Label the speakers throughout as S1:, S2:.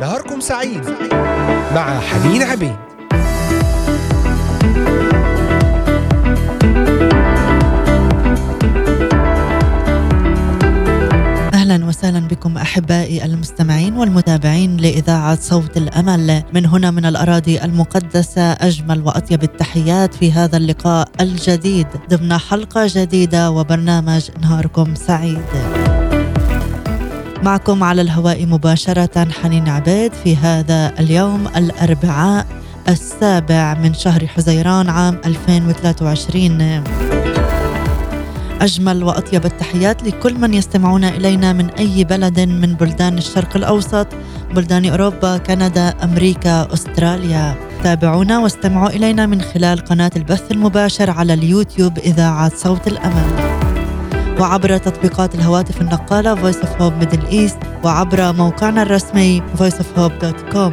S1: نهاركم سعيد مع حنين عبيد.
S2: أهلا وسهلا بكم أحبائي المستمعين والمتابعين لإذاعة صوت الأمل. من هنا من الأراضي المقدسة أجمل وأطيب التحيات في هذا اللقاء الجديد. ضمن حلقة جديدة وبرنامج نهاركم سعيد. معكم على الهواء مباشرة حنين عبيد في هذا اليوم الأربعاء السابع من شهر حزيران عام 2023 أجمل وأطيب التحيات لكل من يستمعون إلينا من أي بلد من بلدان الشرق الأوسط بلدان أوروبا كندا أمريكا أستراليا. تابعونا واستمعوا إلينا من خلال قناة البث المباشر على اليوتيوب إذاعة صوت الأمل. وعبر تطبيقات الهواتف النقالة Voice of Hope Middle East وعبر موقعنا الرسمي voiceofhope.com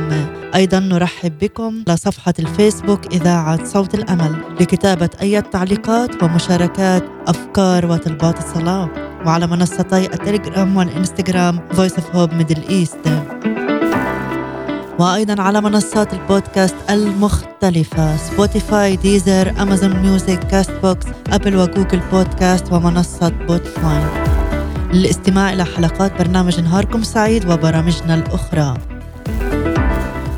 S2: أيضا نرحب بكم لصفحة الفيسبوك إذاعة صوت الأمل لكتابة أي تعليقات ومشاركات أفكار وطلبات الصلاة. وعلى منصتي التليجرام والإنستغرام Voice of Hope Middle East. وأيضا على منصات البودكاست المختلفة سبوتيفاي ديزر أمازون ميوزك كاست بوكس أبل وجوجل بودكاست ومنصة بودفاين للاستماع إلى حلقات برنامج نهاركم سعيد وبرامجنا الأخرى.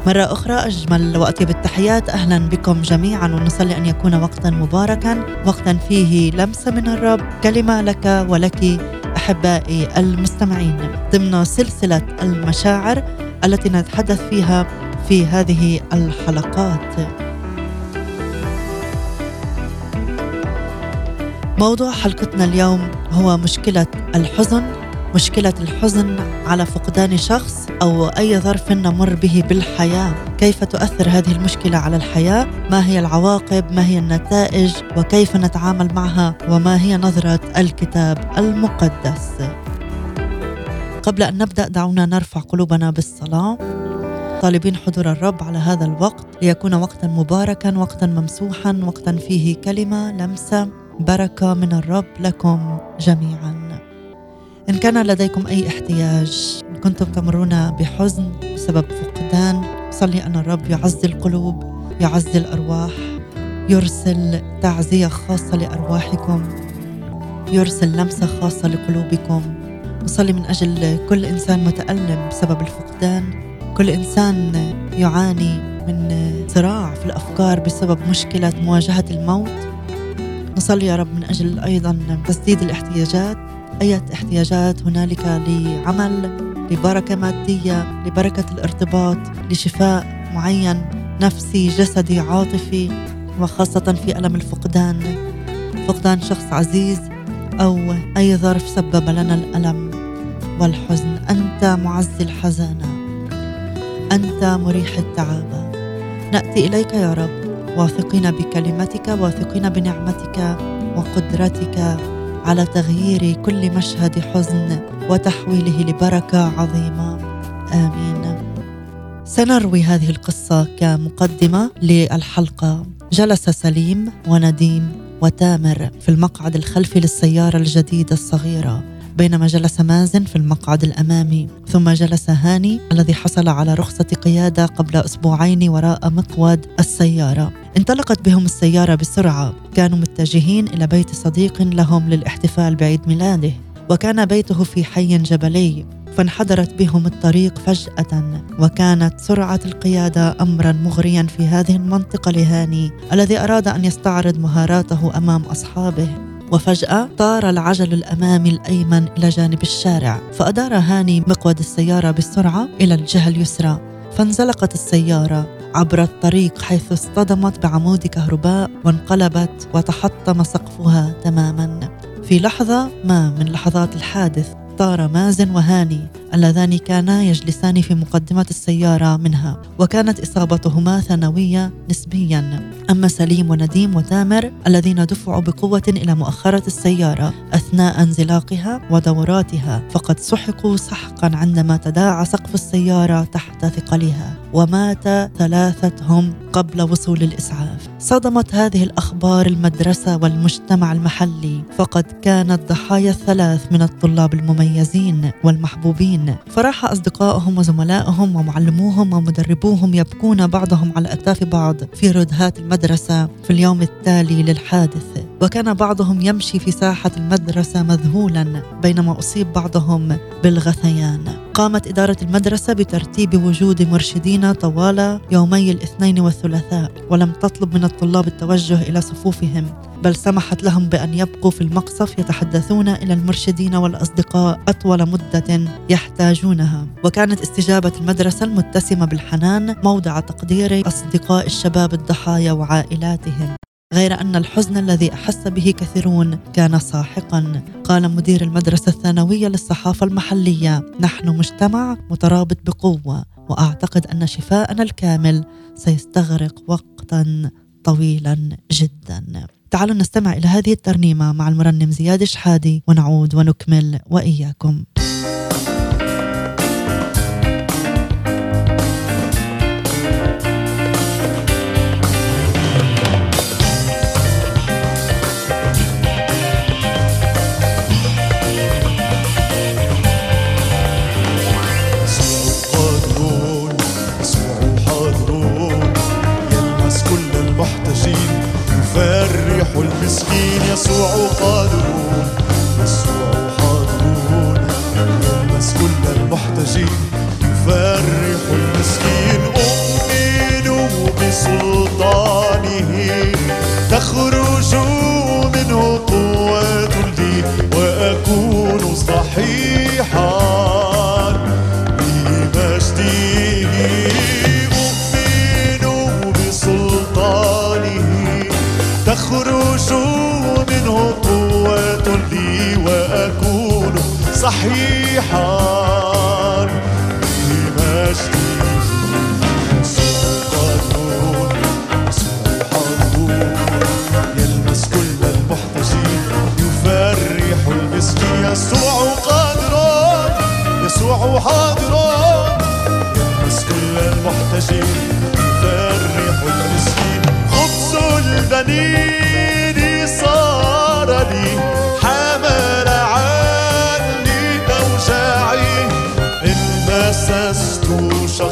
S2: مرة أخرى أجمل وأطيب التحيات. أهلا بكم جميعا ونصلي أن يكون وقتا مباركا وقتا فيه لمسة من الرب كلمة لك ولك أحبائي المستمعين. ضمن سلسلة المشاعر التي نتحدث فيها في هذه الحلقات. موضوع حلقتنا اليوم هو مشكلة الحزن مشكلة الحزن على فقدان شخص أو أي ظرف نمر به بالحياة. كيف تؤثر هذه المشكلة على الحياة؟ ما هي العواقب؟ ما هي النتائج؟ وكيف نتعامل معها؟ وما هي نظرة الكتاب المقدس؟ قبل أن نبدأ دعونا نرفع قلوبنا بالصلاة. طالبين حضور الرب على هذا الوقت ليكون وقتا مباركا وقتا ممسوحا وقتا فيه كلمة لمسة بركة من الرب لكم جميعا. إن كان لديكم أي احتياج إن كنتم تمرون بحزن بسبب فقدان صلي أن الرب يعزي القلوب يعزي الأرواح يرسل تعزية خاصة لأرواحكم يرسل لمسة خاصة لقلوبكم. نصلي من أجل كل إنسان متألم بسبب الفقدان. كل إنسان يعاني من صراع في الأفكار بسبب مشكلة مواجهة الموت. نصلي يا رب من أجل أيضا تسديد الاحتياجات. أي احتياجات هنالك لعمل لبركة مادية لبركة الارتباط لشفاء معين نفسي جسدي عاطفي وخاصة في ألم الفقدان. فقدان شخص عزيز أو أي ظرف سبب لنا الألم. والحزن أنت معزي الحزانة أنت مريح التعابة نأتي إليك يا رب واثقين بكلمتك واثقين بنعمتك وقدرتك على تغيير كل مشهد حزن وتحويله لبركة عظيمة. آمين. سنروي هذه القصة كمقدمة للحلقة. جلس سليم ونديم وتامر في المقعد الخلفي للسيارة الجديدة الصغيرة. بينما جلس مازن في المقعد الأمامي ثم جلس هاني الذي حصل على رخصة قيادة قبل أسبوعين وراء مقود السيارة. انطلقت بهم السيارة بسرعة. كانوا متجهين إلى بيت صديق لهم للاحتفال بعيد ميلاده وكان بيته في حي جبلي. فانحدرت بهم الطريق فجأة وكانت سرعة القيادة أمرا مغريا في هذه المنطقة لهاني الذي أراد أن يستعرض مهاراته أمام أصحابه. وفجأة طار العجل الأمامي الأيمن إلى جانب الشارع فأدار هاني مقود السيارة بسرعة إلى الجهة اليسرى فانزلقت السيارة عبر الطريق حيث اصطدمت بعمود كهرباء وانقلبت وتحطم سقفها تماما. في لحظة ما من لحظات الحادث طار مازن وهاني اللذان كانا يجلسان في مقدمة السيارة منها وكانت إصابتهما ثانوية نسبيا. أما سليم ونديم وتامر الذين دفعوا بقوة إلى مؤخرة السيارة أثناء انزلاقها ودوراتها فقد سحقوا سحقا عندما تداعى سقف السيارة تحت ثقلها ومات ثلاثتهم قبل وصول الإسعاف. صدمت هذه الأخبار المدرسة والمجتمع المحلي فقد كانت ضحايا الثلاث من الطلاب المميزين والمحبوبين. المدرسين فراح أصدقائهم وزملائهم ومعلموهم ومدربوهم يبكون بعضهم على أكتاف بعض في ردهات المدرسة في اليوم التالي للحادث. وكان بعضهم يمشي في ساحة المدرسة مذهولا بينما أصيب بعضهم بالغثيان. قامت إدارة المدرسة بترتيب وجود مرشدين طوال يومي الاثنين والثلاثاء ولم تطلب من الطلاب التوجه إلى صفوفهم. بل سمحت لهم بأن يبقوا في المقصف يتحدثون إلى المرشدين والأصدقاء أطول مدة يحتاجونها. وكانت استجابة المدرسة المتسمة بالحنان موضع تقدير أصدقاء الشباب الضحايا وعائلاتهم. غير أن الحزن الذي أحس به كثيرون كان ساحقا. قال مدير المدرسة الثانوية للصحافة المحلية نحن مجتمع مترابط بقوة وأعتقد أن شفاءنا الكامل سيستغرق وقتا طويلا جدا. تعالوا نستمع إلى هذه الترنيمة مع المرنم زياد شحادي ونعود ونكمل وإياكم.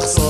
S3: شخصه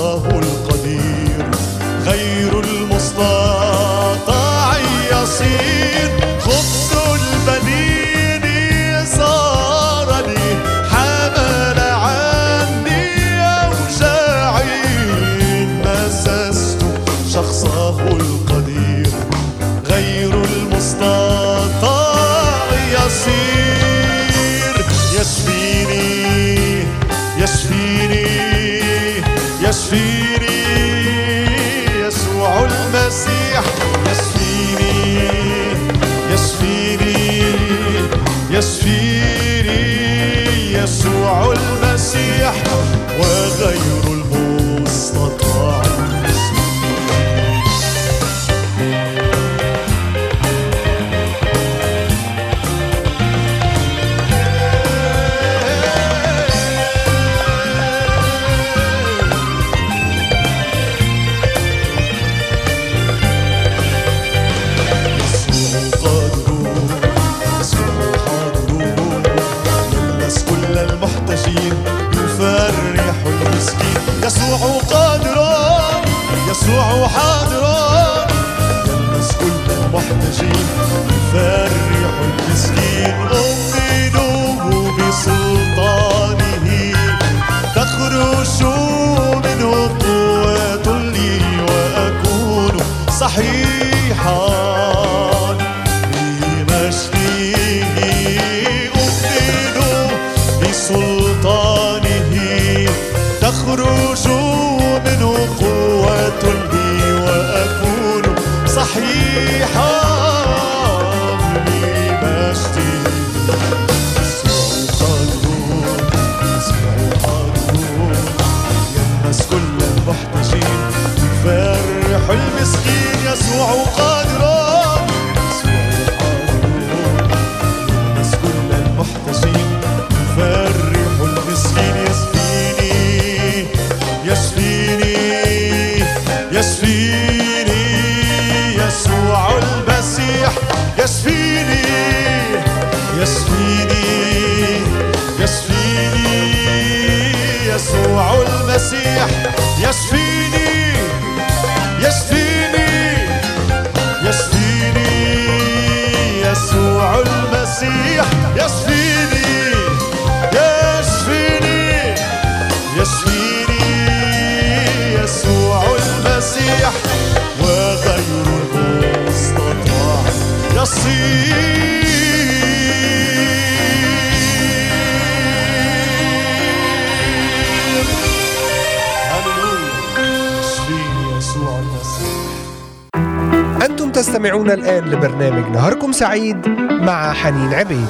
S1: تستمعون الآن لبرنامج نهاركم سعيد مع حنين عبيد.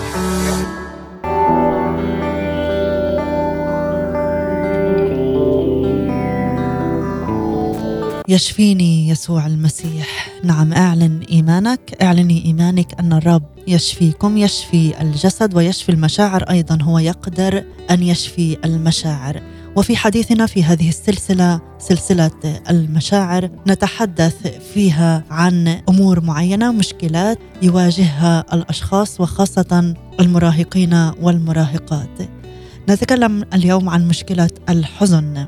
S2: يشفيني يسوع المسيح. نعم أعلن إيمانك. أعلني إيمانك أن الرب يشفيكم يشفي الجسد ويشفي المشاعر. أيضا هو يقدر أن يشفي المشاعر. وفي حديثنا في هذه السلسلة سلسلة المشاعر نتحدث فيها عن أمور معينة مشكلات يواجهها الأشخاص وخاصة المراهقين والمراهقات. نتكلم اليوم عن مشكلة الحزن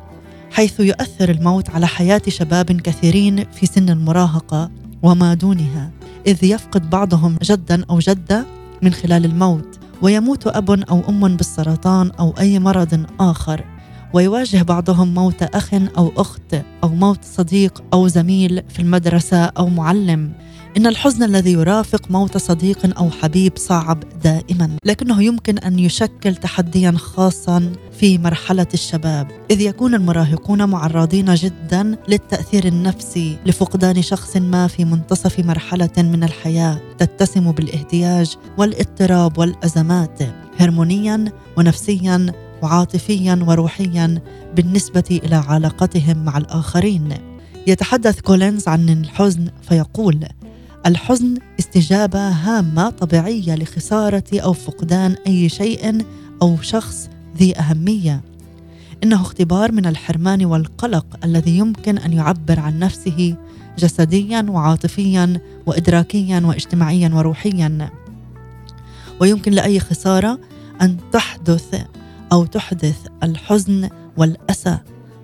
S2: حيث يؤثر الموت على حياة شباب كثيرين في سن المراهقة وما دونها إذ يفقد بعضهم جدا أو جدة من خلال الموت ويموت أب أو أم بالسرطان أو أي مرض آخر. ويواجه بعضهم موت أخ أو أخت أو موت صديق أو زميل في المدرسة أو معلم. إن الحزن الذي يرافق موت صديق أو حبيب صعب دائما لكنه يمكن أن يشكل تحديا خاصا في مرحلة الشباب. إذ يكون المراهقون معرضين جدا للتأثير النفسي لفقدان شخص ما في منتصف مرحلة من الحياة تتسم بالإهتياج والإضطراب والأزمات. هرمونيا ونفسيا وعاطفيا وروحيا بالنسبة إلى علاقتهم مع الآخرين. يتحدث كولينز عن الحزن فيقول الحزن استجابة هامة طبيعية لخساره أو فقدان أي شيء أو شخص ذي أهمية. إنه اختبار من الحرمان والقلق الذي يمكن أن يعبر عن نفسه جسديا وعاطفيا وادراكيا واجتماعيا وروحيا. ويمكن لأي خسارة أن تحدث أو تحدث الحزن والأسى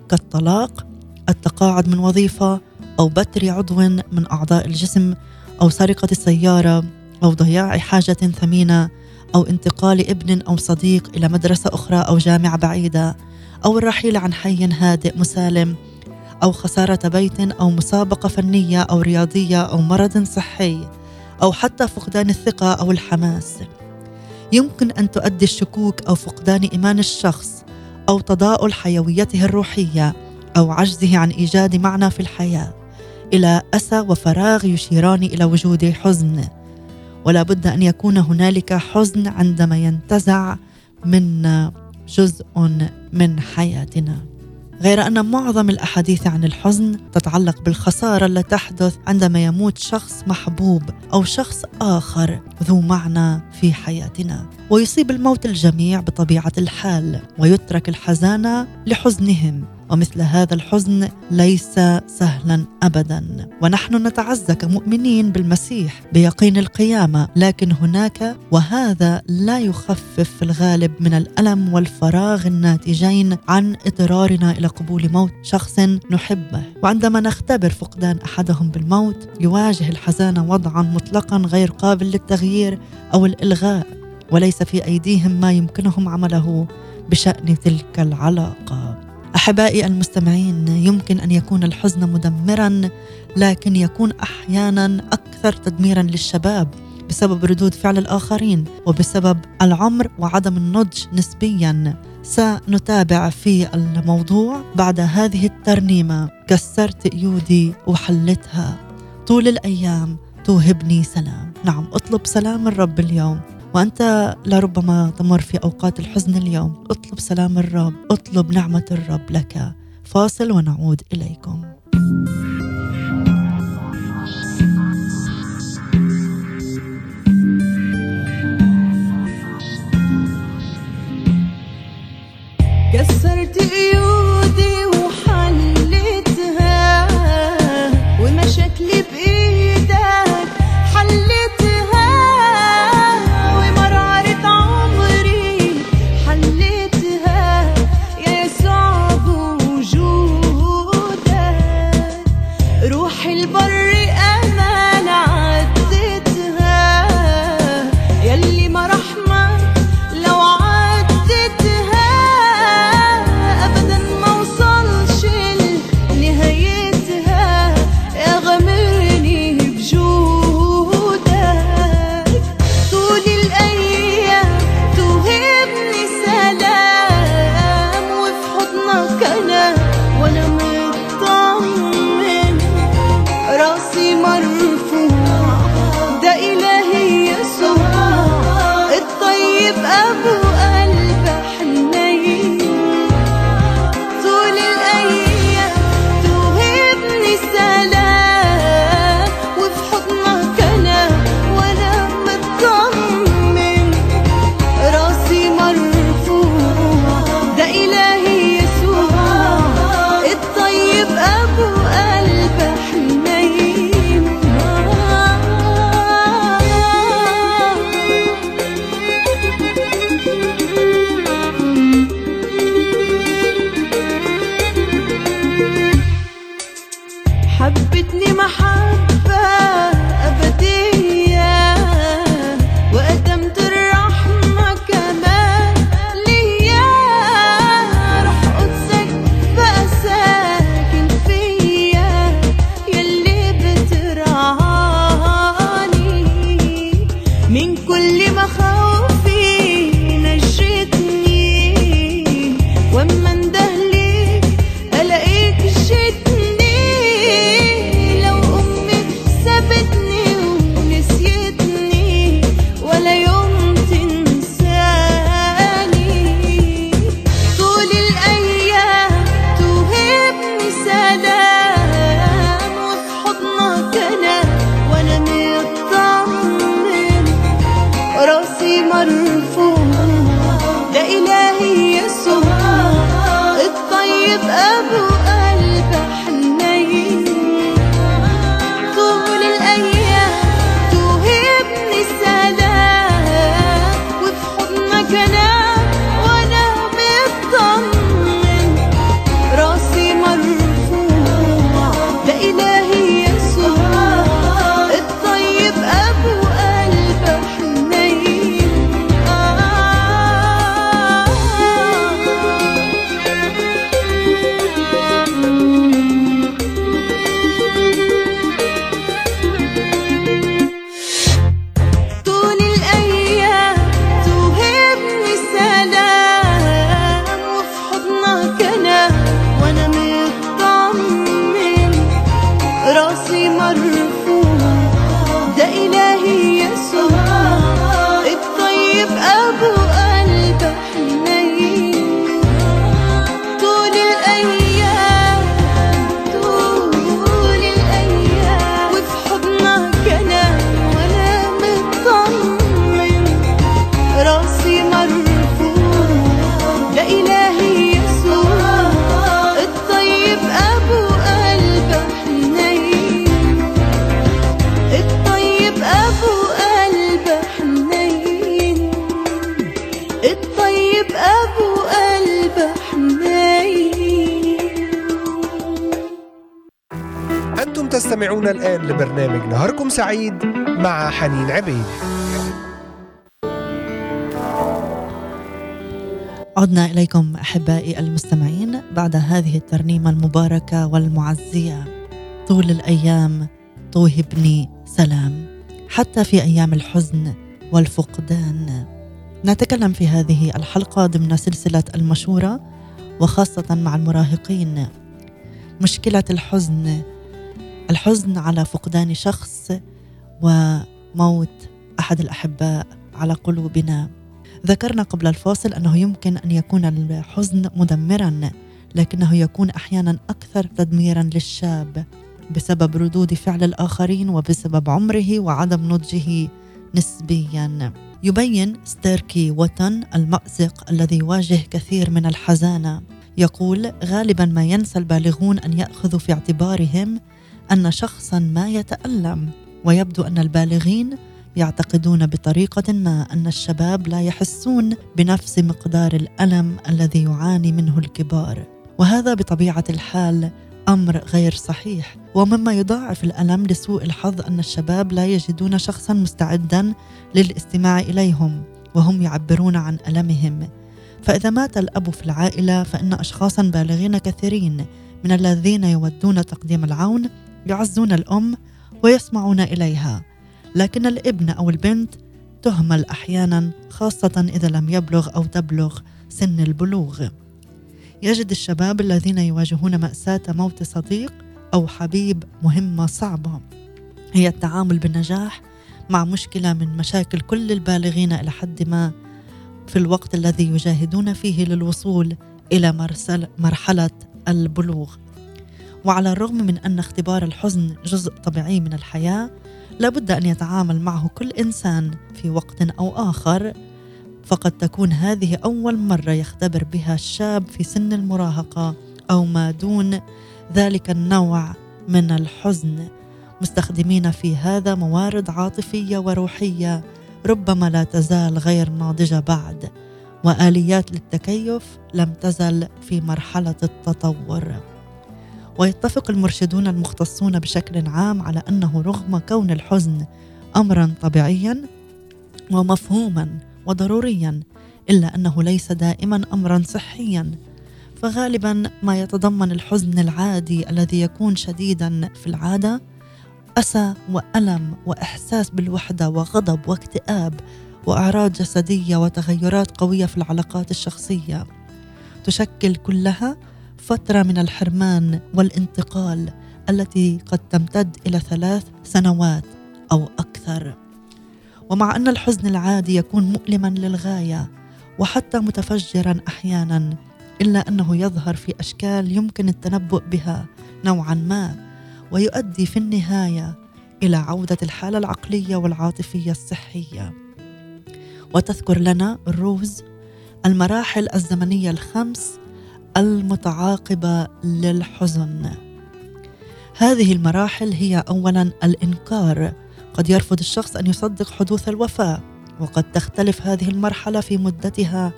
S2: كالطلاق التقاعد من وظيفة أو بتر عضو من أعضاء الجسم أو سرقة السيارة أو ضياع حاجة ثمينة أو انتقال ابن أو صديق إلى مدرسة أخرى أو جامعة بعيدة أو الرحيل عن حي هادئ مسالم أو خسارة بيت أو مسابقة فنية أو رياضية أو مرض صحي أو حتى فقدان الثقة أو الحماس. يمكن أن تؤدي الشكوك أو فقدان إيمان الشخص أو تضاؤل حيويته الروحية أو عجزه عن إيجاد معنى في الحياة إلى أسى وفراغ يشيران إلى وجود حزن. ولا بد أن يكون هنالك حزن عندما ينتزع منا جزء من حياتنا. غير أن معظم الأحاديث عن الحزن تتعلق بالخسارة التي تحدث عندما يموت شخص محبوب أو شخص آخر ذو معنى في حياتنا. ويصيب الموت الجميع بطبيعة الحال ويترك الحزانه لحزنهم. ومثل هذا الحزن ليس سهلا ابدا. ونحن نتعزى كمؤمنين بالمسيح بيقين القيامة لكن هناك وهذا لا يخفف في الغالب من الألم والفراغ الناتجين عن اضطرارنا إلى قبول موت شخص نحبه. وعندما نختبر فقدان أحدهم بالموت يواجه الحزانه وضعا مطلقا غير قابل للتغيير أو الإلغاء وليس في أيديهم ما يمكنهم عمله بشأن تلك العلاقة. أحبائي المستمعين يمكن أن يكون الحزن مدمرا لكن يكون أحيانا أكثر تدميرا للشباب بسبب ردود فعل الآخرين وبسبب العمر وعدم النضج نسبيا. سنتابع في الموضوع بعد هذه الترنيمة. كسرت ايودي وحلتها. طول الأيام توهبني سلام. نعم أطلب سلام الرب اليوم. وأنت لربما تمر في أوقات الحزن اليوم. اطلب سلام الرب اطلب نعمة الرب لك. فاصل ونعود إليكم.
S4: كسرت روح البر
S1: life الآن لبرنامج نهاركم سعيد مع حنين عبيد.
S2: عدنا إليكم أحبائي المستمعين بعد هذه الترنيمة المباركة والمعزية. طول الأيام طوهبني سلام. حتى في أيام الحزن والفقدان. نتكلم في هذه الحلقة ضمن سلسلة المشورة وخاصة مع المراهقين. مشكلة الحزن الحزن على فقدان شخص وموت أحد الأحباء على قلوبنا. ذكرنا قبل الفاصل أنه يمكن أن يكون الحزن مدمرا لكنه يكون أحيانا أكثر تدميرا للشاب بسبب ردود فعل الآخرين وبسبب عمره وعدم نضجه نسبيا. يبين ستيركي وطن المأزق الذي يواجه كثير من الحزانة. يقول غالبا ما ينسى البالغون أن يأخذوا في اعتبارهم أن شخصا ما يتألم ويبدو أن البالغين يعتقدون بطريقة ما أن الشباب لا يحسون بنفس مقدار الألم الذي يعاني منه الكبار. وهذا بطبيعة الحال أمر غير صحيح. ومما يضاعف الألم لسوء الحظ أن الشباب لا يجدون شخصا مستعدا للاستماع إليهم وهم يعبرون عن ألمهم. فإذا مات الأب في العائلة فإن اشخاصا بالغين كثيرين من الذين يودون تقديم العون يعزون الأم ويسمعون إليها لكن الابن أو البنت تهمل أحيانا خاصة إذا لم يبلغ أو تبلغ سن البلوغ. يجد الشباب الذين يواجهون مأساة موت صديق أو حبيب مهمة صعبة. هي التعامل بالنجاح مع مشكلة من مشاكل كل البالغين إلى حد ما في الوقت الذي يجاهدون فيه للوصول إلى مرحلة البلوغ. وعلى الرغم من أن اختبار الحزن جزء طبيعي من الحياة لابد أن يتعامل معه كل إنسان في وقت أو آخر. فقد تكون هذه أول مرة يختبر بها الشاب في سن المراهقة أو ما دون ذلك النوع من الحزن. مستخدمين في هذا موارد عاطفية وروحية ربما لا تزال غير ناضجة بعد وآليات للتكيف لم تزل في مرحلة التطور. ويتفق المرشدون المختصون بشكل عام على أنه رغم كون الحزن امرا طبيعيا ومفهوما وضروريا إلا أنه ليس دائما امرا صحيا فغالبا ما يتضمن الحزن العادي الذي يكون شديدا في العادة أسى وألم وإحساس بالوحدة وغضب واكتئاب وأعراض جسدية وتغيرات قوية في العلاقات الشخصية. تشكل كلها فترة من الحرمان والانتقال التي قد تمتد إلى ثلاث سنوات أو أكثر. ومع أن الحزن العادي يكون مؤلما للغاية وحتى متفجرا أحيانا إلا أنه يظهر في أشكال يمكن التنبؤ بها نوعا ما ويؤدي في النهاية إلى عودة الحالة العقلية والعاطفية الصحية. وتذكر لنا روز المراحل الزمنية الخمس المتعاقبة للحزن. هذه المراحل هي اولا الإنكار. قد يرفض الشخص أن يصدق حدوث الوفاة وقد تختلف هذه المرحلة في مدتها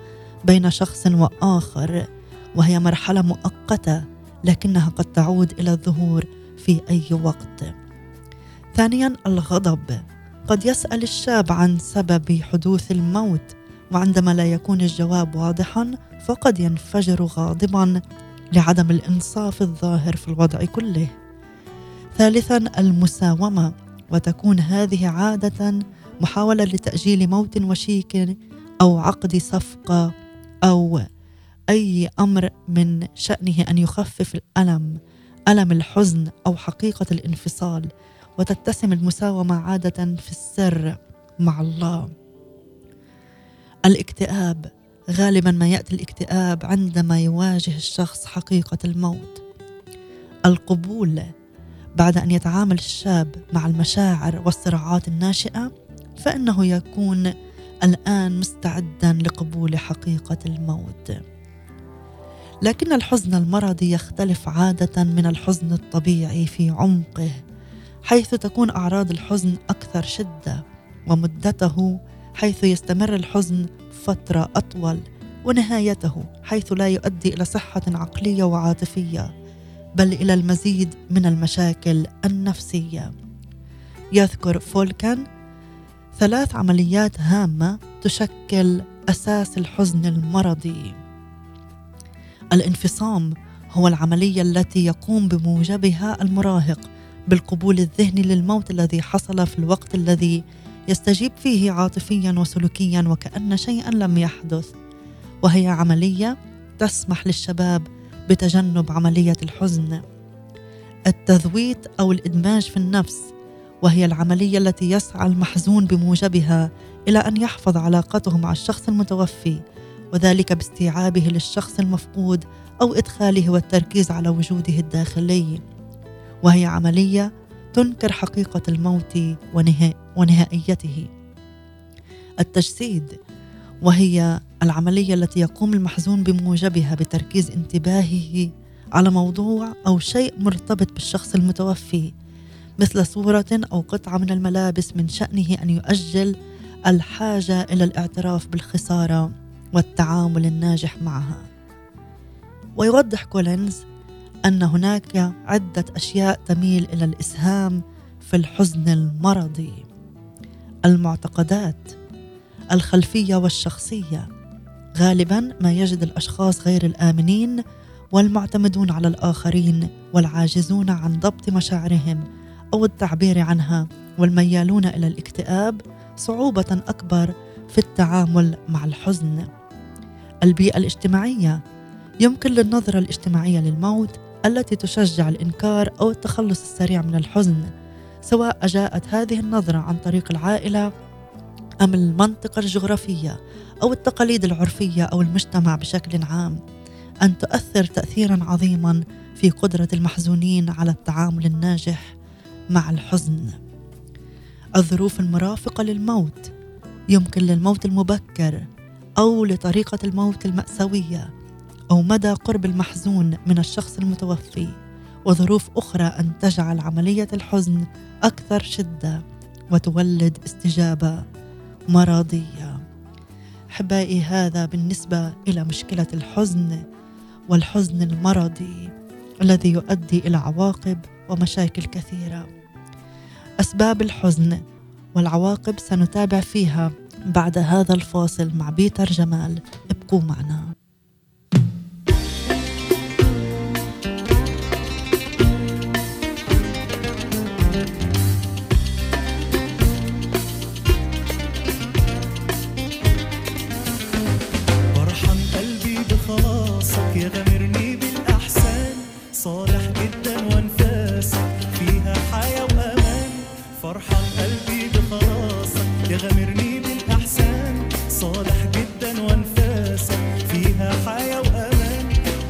S2: بين شخص وآخر وهي مرحلة مؤقتة لكنها قد تعود إلى الظهور في أي وقت. ثانيا الغضب. قد يسأل الشاب عن سبب حدوث الموت وعندما لا يكون الجواب واضحا فقد ينفجر غاضبا لعدم الإنصاف الظاهر في الوضع كله. ثالثا المساومة. وتكون هذه عادة محاولة لتأجيل موت وشيك أو عقد صفقه أو أي أمر من شأنه أن يخفف الألم ألم الحزن أو حقيقة الانفصال. وتتسم المساومة عادة في السر مع الله. الاكتئاب. غالبا ما يأتي الاكتئاب عندما يواجه الشخص حقيقة الموت. القبول بعد أن يتعامل الشاب مع المشاعر والصراعات الناشئة فإنه يكون الآن مستعدا لقبول حقيقة الموت. لكن الحزن المرضي يختلف عادة من الحزن الطبيعي في عمقه حيث تكون أعراض الحزن أكثر شدة ومدته حيث يستمر الحزن فترة أطول ونهايته حيث لا يؤدي إلى صحة عقلية وعاطفية بل إلى المزيد من المشاكل النفسية. يذكر فولكان ثلاث عمليات هامة تشكل أساس الحزن المرضي. الانفصام هو العملية التي يقوم بموجبها المراهق بالقبول الذهني للموت الذي حصل في الوقت الذي يستجيب فيه عاطفيا وسلوكيا وكأن شيئا لم يحدث. وهي عملية تسمح للشباب بتجنب عملية الحزن. التذويت أو الإدماج في النفس وهي العملية التي يسعى المحزون بموجبها إلى أن يحفظ علاقته مع الشخص المتوفي وذلك باستيعابه للشخص المفقود أو إدخاله والتركيز على وجوده الداخلي. وهي عملية تنكر حقيقة الموت ونهائيته. التجسيد وهي العملية التي يقوم المحزون بموجبها بتركيز انتباهه على موضوع أو شيء مرتبط بالشخص المتوفي مثل صورة أو قطعة من الملابس من شأنه أن يؤجل الحاجة إلى الاعتراف بالخسارة والتعامل الناجح معها. ويوضح كولينز أن هناك عدة أشياء تميل إلى الإسهام في الحزن المرضي. المعتقدات الخلفية والشخصية غالبا ما يجد الأشخاص غير الآمنين والمعتمدون على الآخرين والعاجزون عن ضبط مشاعرهم أو التعبير عنها والميالون إلى الاكتئاب صعوبة أكبر في التعامل مع الحزن. البيئة الاجتماعية يمكن للنظرة الاجتماعية للموت التي تشجع الإنكار أو التخلص السريع من الحزن سواء جاءت هذه النظرة عن طريق العائلة أم المنطقة الجغرافية أو التقاليد العرفية أو المجتمع بشكل عام. أن تؤثر تأثيرا عظيما في قدرة المحزونين على التعامل الناجح مع الحزن. الظروف المرافقة للموت يمكن للموت المبكر أو لطريقة الموت المأساوية. أو مدى قرب المحزون من الشخص المتوفي وظروف أخرى أن تجعل عملية الحزن أكثر شدة وتولد استجابة مرضية. أحبائي هذا بالنسبة إلى مشكلة الحزن والحزن المرضي الذي يؤدي إلى عواقب ومشاكل كثيرة. أسباب الحزن والعواقب سنتابع فيها بعد هذا الفاصل مع بيتر جمال. ابقوا معنا.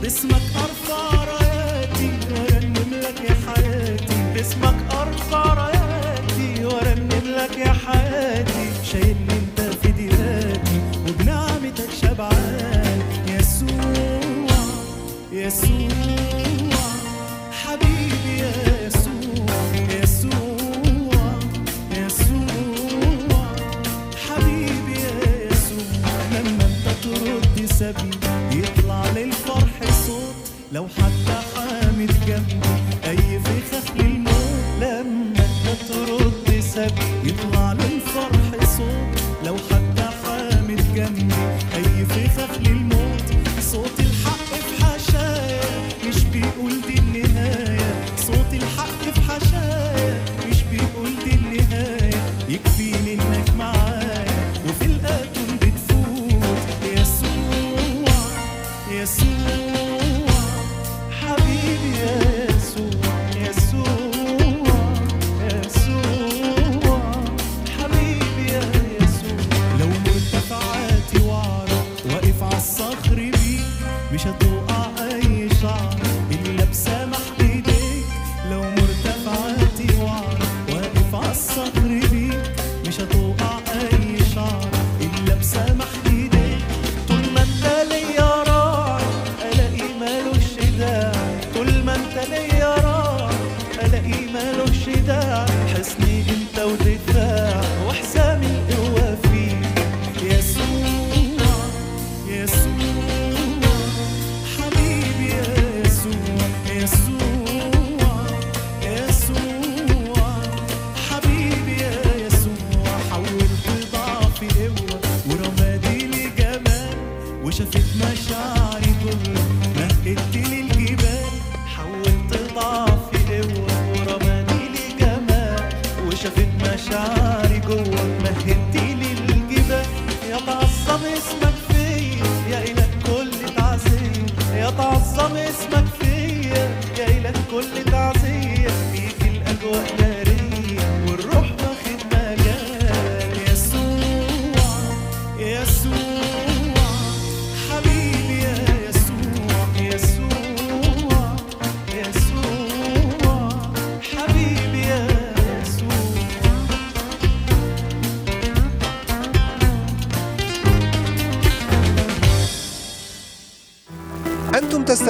S3: اسمك أرفع راياتي وارنم يا حياتي. أرفع راياتي وارنم لك يا حياتي.
S1: شايلني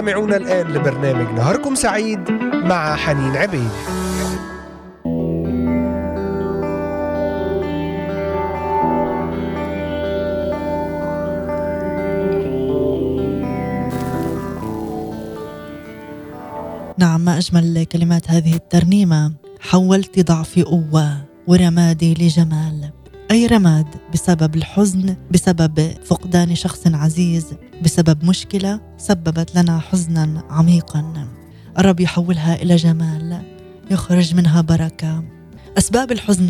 S1: تستمعون الآن لبرنامج نهاركم سعيد مع حنين عبيد.
S2: نعم ما أجمل كلمات هذه الترنيمة. حولت ضعفي قوة ورمادي لجمال. أي رماد بسبب الحزن بسبب فقدان شخص عزيز بسبب مشكلة سببت لنا حزنا عميقا. الرب يحولها إلى جمال يخرج منها بركة. أسباب الحزن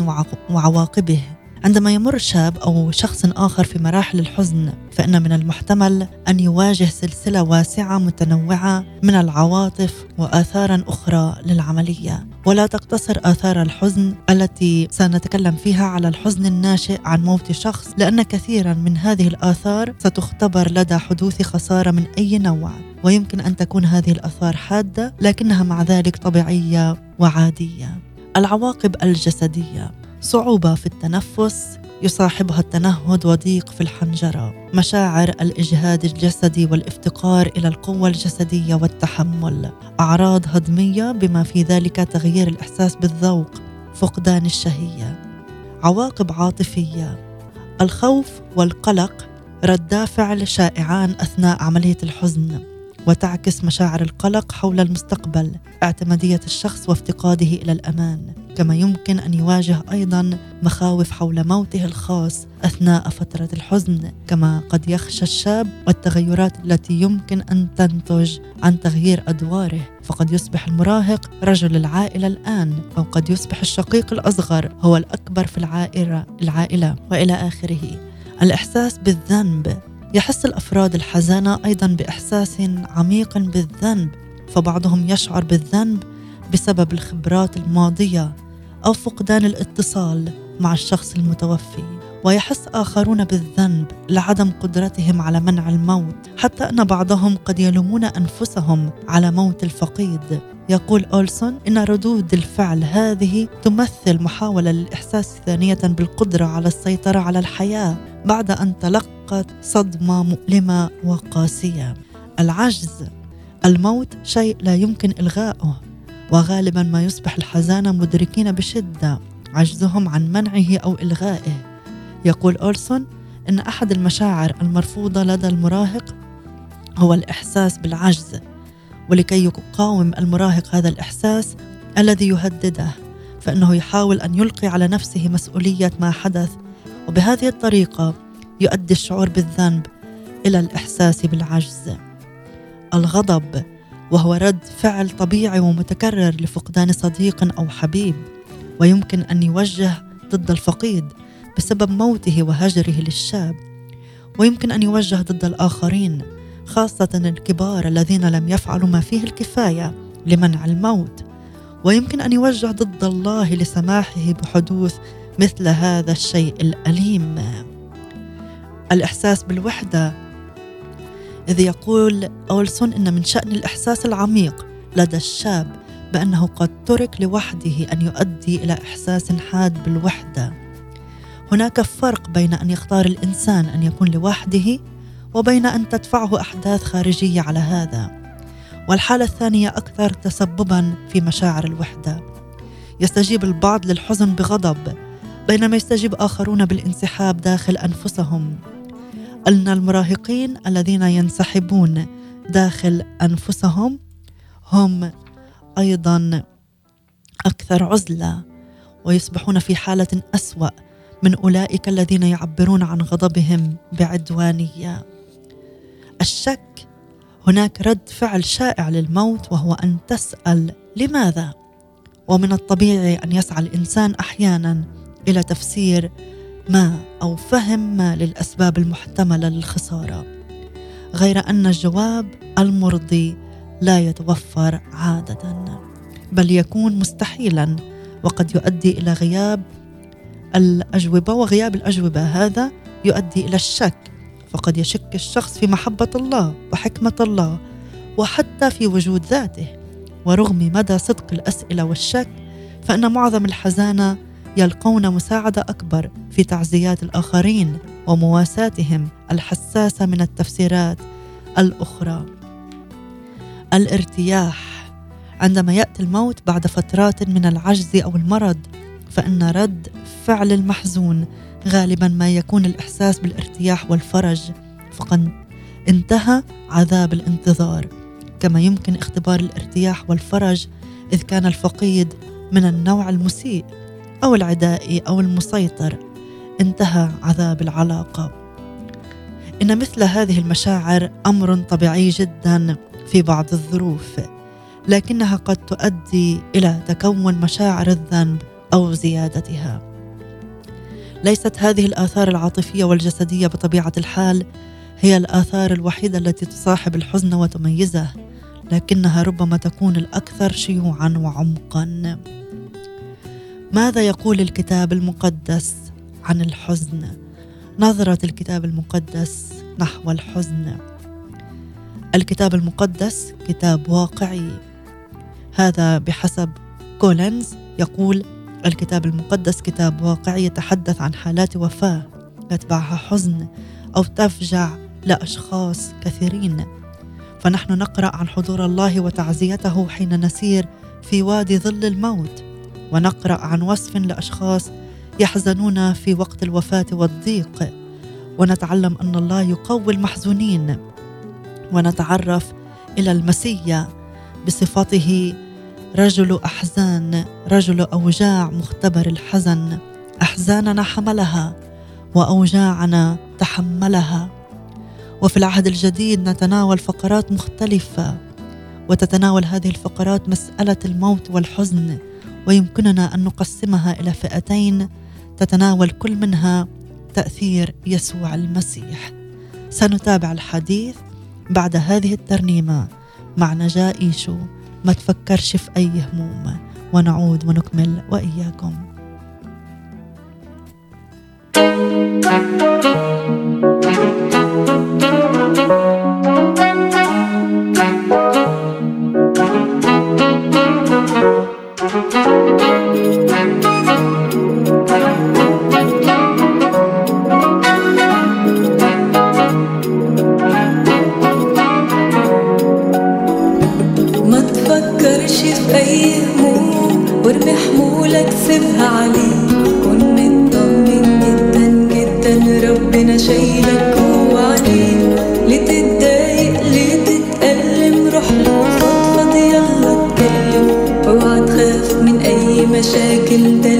S2: وعواقبه عندما يمر شاب أو شخص آخر في مراحل الحزن فإن من المحتمل أن يواجه سلسلة واسعة متنوعة من العواطف وآثارا أخرى للعملية. ولا تقتصر آثار الحزن التي سنتكلم فيها على الحزن الناشئ عن موت شخص لأن كثيرا من هذه الآثار ستختبر لدى حدوث خسارة من أي نوع. ويمكن أن تكون هذه الآثار حادة لكنها مع ذلك طبيعية وعادية. العواقب الجسدية. صعوبة في التنفس يصاحبها التنهد وضيق في الحنجرة. مشاعر الإجهاد الجسدي والافتقار إلى القوة الجسدية والتحمل. أعراض هضمية بما في ذلك تغيير الإحساس بالذوق فقدان الشهية. عواقب عاطفية. الخوف والقلق ردا فعل شائعان أثناء عملية الحزن. وتعكس مشاعر القلق حول المستقبل اعتمادية الشخص وافتقاده إلى الأمان. كما يمكن أن يواجه أيضا مخاوف حول موته الخاص أثناء فترة الحزن كما قد يخشى الشاب والتغيرات التي يمكن أن تنتج عن تغيير أدواره. فقد يصبح المراهق رجل العائلة الآن أو قد يصبح الشقيق الأصغر هو الأكبر في العائله العائلة وإلى آخره. الإحساس بالذنب يحس الأفراد الحزانة أيضا بإحساس عميق بالذنب فبعضهم يشعر بالذنب بسبب الخبرات الماضية أو فقدان الاتصال مع الشخص المتوفي. ويحس آخرون بالذنب لعدم قدرتهم على منع الموت حتى أن بعضهم قد يلومون أنفسهم على موت الفقيد. يقول أولسون إن ردود الفعل هذه تمثل محاولة للإحساس ثانية بالقدرة على السيطرة على الحياة بعد أن تلقت صدمة مؤلمة وقاسية. العجز الموت شيء لا يمكن إلغاؤه وغالبا ما يصبح الحزانة مدركين بشدة. عجزهم عن منعه أو إلغائه. يقول أولسون إن أحد المشاعر المرفوضة لدى المراهق هو الإحساس بالعجز ولكي يقاوم المراهق هذا الإحساس الذي يهدده فإنه يحاول أن يلقي على نفسه مسؤولية ما حدث وبهذه الطريقة يؤدي الشعور بالذنب إلى الإحساس بالعجز. الغضب وهو رد فعل طبيعي ومتكرر لفقدان صديق أو حبيب ويمكن أن يوجه ضد الفقيد بسبب موته وهجره للشاب ويمكن أن يوجه ضد الآخرين خاصة الكبار الذين لم يفعلوا ما فيه الكفاية لمنع الموت. ويمكن أن يوجه ضد الله لسماحه بحدوث مثل هذا الشيء الأليم. الإحساس بالوحدة إذ يقول أولسون إن من شأن الإحساس العميق لدى الشاب بأنه قد ترك لوحده أن يؤدي إلى إحساس حاد بالوحدة. هناك فرق بين أن يختار الإنسان أن يكون لوحده وبين أن تدفعه أحداث خارجية على هذا. والحالة الثانية أكثر تسببا في مشاعر الوحدة. يستجيب البعض للحزن بغضب بينما يستجيب آخرون بالانسحاب داخل أنفسهم. أن المراهقين الذين ينسحبون داخل أنفسهم هم أيضا أكثر عزلة ويصبحون في حالة أسوأ. من أولئك الذين يعبرون عن غضبهم بعدوانية الشك هناك رد فعل شائع للموت وهو أن تسأل لماذا؟ ومن الطبيعي أن يسعى الإنسان أحيانا إلى تفسير ما أو فهم ما للأسباب المحتملة للخسارة غير أن الجواب المرضي لا يتوفر عادة بل يكون مستحيلا وقد يؤدي إلى غياب الأجوبة وغياب الأجوبة هذا يؤدي إلى الشك. فقد يشك الشخص في محبة الله وحكمة الله وحتى في وجود ذاته. ورغم مدى صدق الأسئلة والشك فإن معظم الحزانة يلقون مساعدة أكبر في تعزيات الآخرين ومواساتهم الحساسة من التفسيرات الأخرى. الارتياح. عندما يأتي الموت بعد فترات من العجز أو المرض فإن رد فعل المحزون غالبا ما يكون الإحساس بالارتياح والفرج. فقد انتهى عذاب الانتظار. كما يمكن اختبار الارتياح والفرج إذ كان الفقيد من النوع المسيء أو العدائي أو المسيطر. انتهى عذاب العلاقة. إن مثل هذه المشاعر أمر طبيعي جدا في بعض الظروف لكنها قد تؤدي إلى تكون مشاعر الذنب. أو زيادتها. ليست هذه الآثار العاطفية والجسدية بطبيعة الحال هي الآثار الوحيدة التي تصاحب الحزن وتميزه لكنها ربما تكون الأكثر شيوعا وعمقا. ماذا يقول الكتاب المقدس عن الحزن؟ نظرة الكتاب المقدس نحو الحزن. الكتاب المقدس كتاب واقعي. هذا بحسب كولينز يقول الكتاب المقدس كتاب واقعي يتحدث عن حالات وفاة يتبعها حزن أو تفجع لأشخاص كثيرين. فنحن نقرأ عن حضور الله وتعزيته حين نسير في وادي ظل الموت ونقرأ عن وصف لأشخاص يحزنون في وقت الوفاة والضيق. ونتعلم أن الله يقوي المحزونين. ونتعرف إلى المسيا بصفته رجل أحزان رجل أوجاع مختبر الحزن. أحزاننا حملها وأوجاعنا تحملها. وفي العهد الجديد نتناول فقرات مختلفة وتتناول هذه الفقرات مسألة الموت والحزن ويمكننا أن نقسمها إلى فئتين. تتناول كل منها تأثير يسوع المسيح. سنتابع الحديث بعد هذه الترنيمة مع نجاء إيشو. ما تفكرش في أي هموم ونعود ونكمل وإياكم.
S4: ما ليه تتألم. فضفض يلا اتكلم. اوعى تخاف من أي مشاكل ده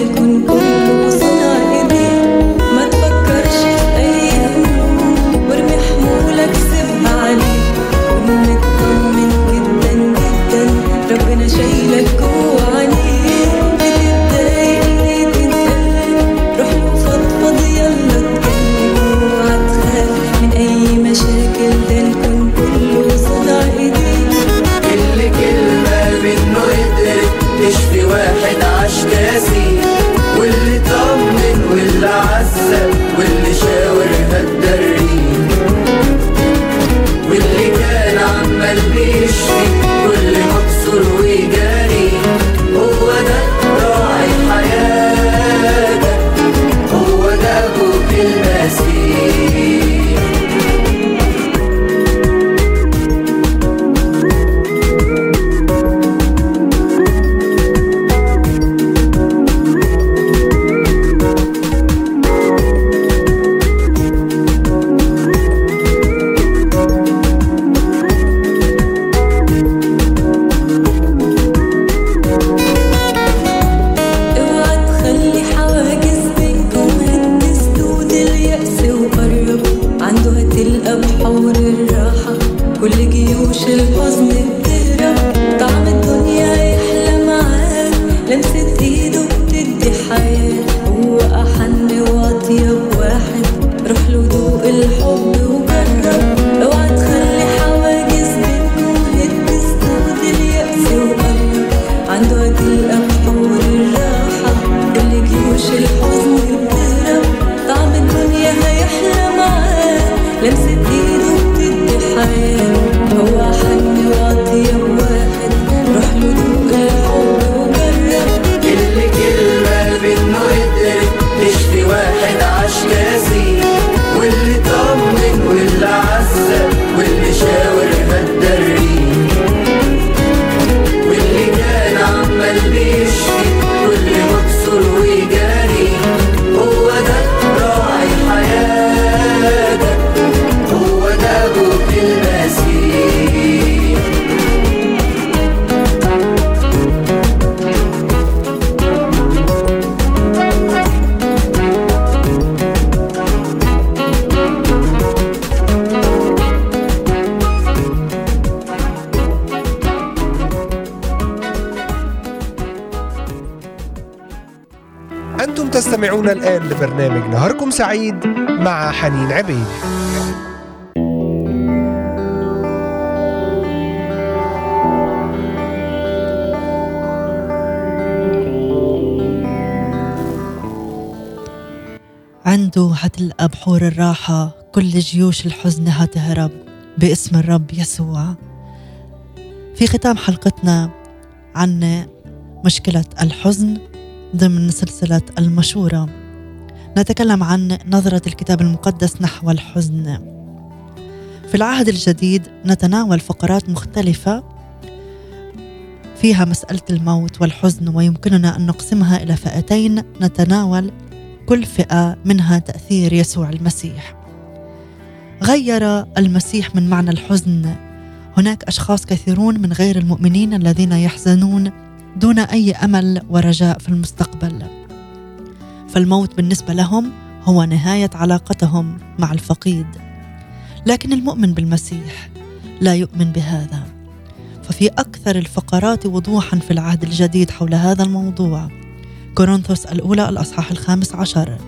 S1: نهاركم سعيد مع حنين عبيد.
S2: عنده هتلقى بحور الراحة كل جيوش الحزن هتهرب باسم الرب يسوع. في ختام حلقتنا عن مشكلة الحزن ضمن سلسلة المشورة. نتكلم عن نظرة الكتاب المقدس نحو الحزن. في العهد الجديد نتناول فقرات مختلفة فيها مسألة الموت والحزن ويمكننا أن نقسمها إلى فئتين. نتناول كل فئة منها تأثير يسوع المسيح. غير المسيح من معنى الحزن. هناك أشخاص كثيرون من غير المؤمنين الذين يحزنون دون أي أمل ورجاء في المستقبل. فالموت بالنسبة لهم هو نهاية علاقتهم مع الفقيد. لكن المؤمن بالمسيح لا يؤمن بهذا. ففي أكثر الفقرات وضوحا في العهد الجديد حول هذا الموضوع كورنثوس الأولى الأصحاح الخامس عشر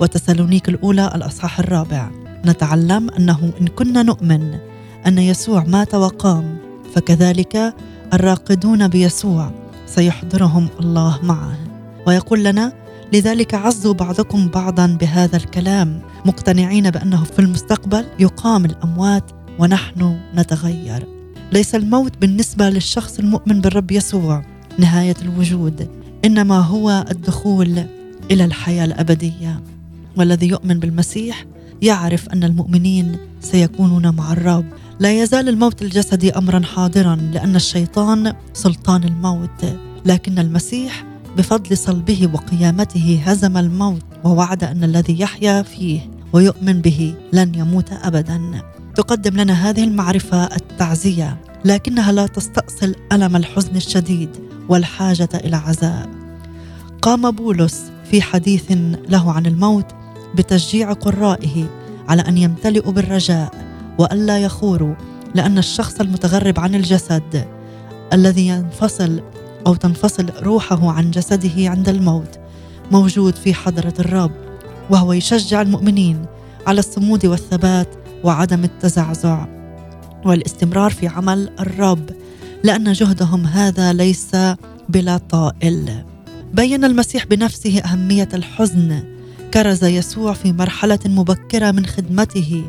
S2: وتسالونيك الأولى الأصحاح الرابع نتعلم أنه إن كنا نؤمن أن يسوع مات وقام فكذلك الراقدون بيسوع سيحضرهم الله معه. ويقول لنا لذلك عزوا بعضكم بعضا بهذا الكلام مقتنعين بأنه في المستقبل يقام الأموات ونحن نتغير. ليس الموت بالنسبة للشخص المؤمن بالرب يسوع نهاية الوجود إنما هو الدخول إلى الحياة الأبدية. والذي يؤمن بالمسيح يعرف أن المؤمنين سيكونون مع الرب. لا يزال الموت الجسدي امرا حاضرا لأن الشيطان سلطان الموت. لكن المسيح بفضل صلبه وقيامته هزم الموت ووعد أن الذي يحيا فيه ويؤمن به لن يموت ابدا. تقدم لنا هذه المعرفة التعزية لكنها لا تستأصل ألم الحزن الشديد والحاجة إلى عزاء. قام بولس في حديث له عن الموت بتشجيع قرائه على أن يمتلئوا بالرجاء والا يخوروا لأن الشخص المتغرب عن الجسد الذي ينفصل أو تنفصل روحه عن جسده عند الموت موجود في حضرة الرب وهو يشجع المؤمنين على الصمود والثبات وعدم التزعزع والاستمرار في عمل الرب لأن جهدهم هذا ليس بلا طائل. بين المسيح بنفسه أهمية الحزن كرز يسوع في مرحلة مبكرة من خدمته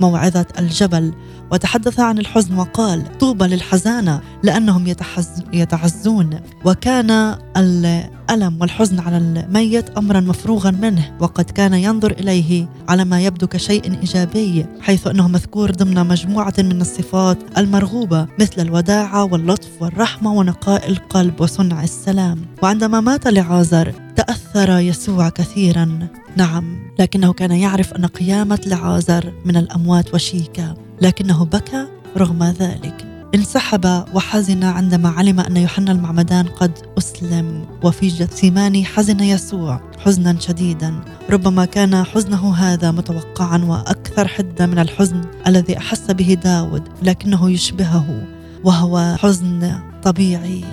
S2: موعظة الجبل وتحدث عن الحزن وقال طوبى للحزانة لأنهم يتحز يتعزون. وكان الألم والحزن على الميت امرا مفروغا منه وقد كان ينظر إليه على ما يبدو كشيء إيجابي حيث أنه مذكور ضمن مجموعة من الصفات المرغوبة مثل الوداعه واللطف والرحمة ونقاء القلب وصنع السلام. وعندما مات لعازر تأثر يسوع كثيرا. نعم لكنه كان يعرف أن قيامة لعازر من الأموات وشيكة. لكنه بكى رغم ذلك. انسحب وحزن عندما علم أن يوحنا المعمدان قد أسلم وفي جثيماني حزن يسوع حزنا شديدا. ربما كان حزنه هذا متوقعا وأكثر حده من الحزن الذي أحس به داود لكنه يشبهه وهو حزن طبيعي.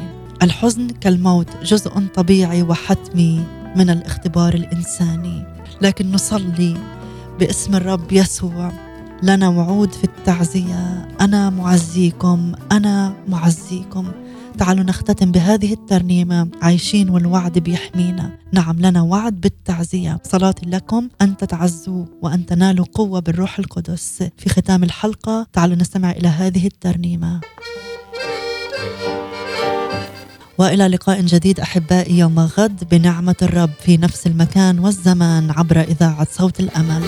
S2: الحزن كالموت جزء طبيعي وحتمي من الاختبار الإنساني. لكن نصلي باسم الرب يسوع. لنا وعود في التعزية. أنا معزيكم أنا معزيكم. تعالوا نختتم بهذه الترنيمة. عايشين والوعد بيحمينا. نعم لنا وعد بالتعزية. صلاتي لكم. أن تتعزوا وأن تنالوا قوة بالروح القدس. في ختام الحلقة تعالوا نستمع إلى هذه الترنيمة. وإلى لقاء جديد أحبائي يوم غد بنعمة الرب في نفس المكان والزمان عبر إذاعة صوت الأمل.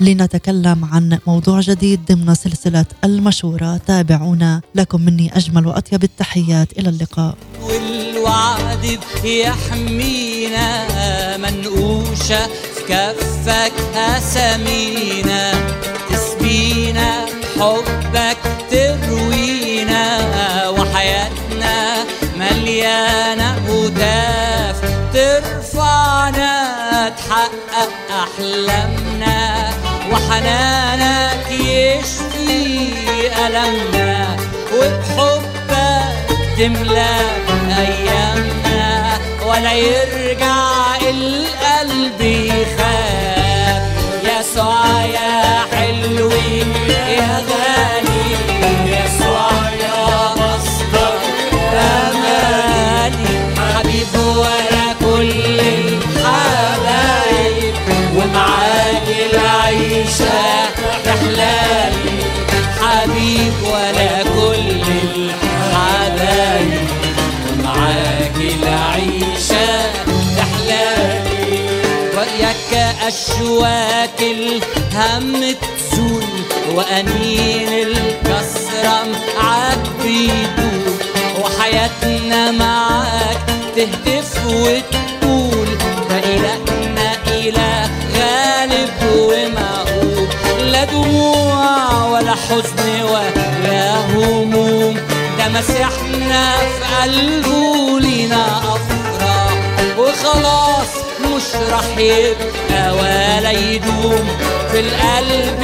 S2: لنتكلم عن موضوع جديد ضمن سلسلة المشورة. تابعونا. لكم مني أجمل وأطيب التحيات. إلى اللقاء.
S5: والوعد بيحمينا منقوشة في كفك أسامينا تسبينا حبك تروينا. وحياتنا مليانة هتاف ترفعنا. تحقق أحلامنا. وحنانك يشفي ألمنا وبحبك تملى أيامنا ولا يرجع أشواك الهم تزول وأنين الكسرة معاك بيدور وحياتنا معاك تهتف وتقول فإلهنا إله غالب ومعقول. لا دموع ولا حزن ولا هموم. ده مسيحنا في قلبه لينا أفراح. وخلاص مش راح يبقى ولا يدوم في القلب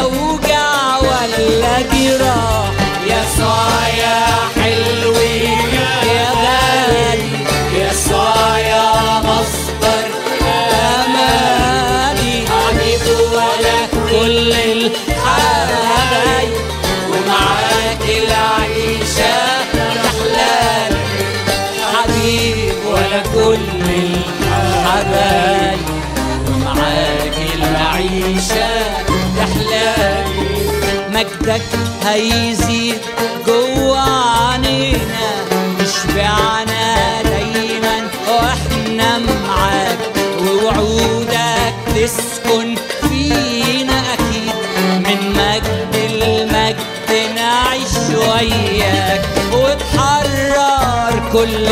S5: أوجع ولا جراح يا حلوي يا غالي يا مصدر أماني. حبيب ولا كل الحبايب ومعاك العيشة تحلالي مجدك هيزيد جوا عنينا يشبعنا دايما. وإحنا معاك. ووعودك تسكن فينا أكيد. من مجد المجد نعيش وياك. وتحرر كل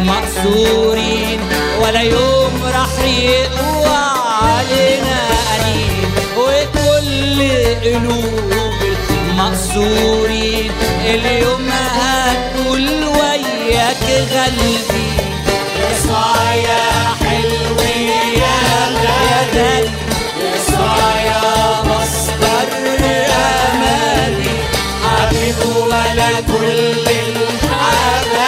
S5: المقصورين. ولا يوم راح يقوى. قلوب المقصورين اليوم هتقول وياك غلبي. يسوع يا حلوي يا غالي. يسوع يا مصدر أماني. حبيب ولا كل الحبايب.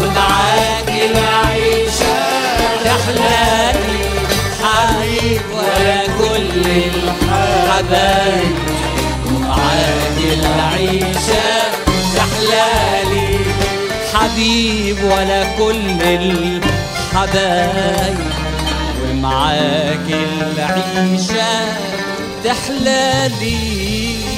S5: ومعاك العيشه حبيب ولا كل الحبايب. ومعاك العيشة تحلالي حبيب ولا كل الحبايب ومعاك العيشة تحلالي.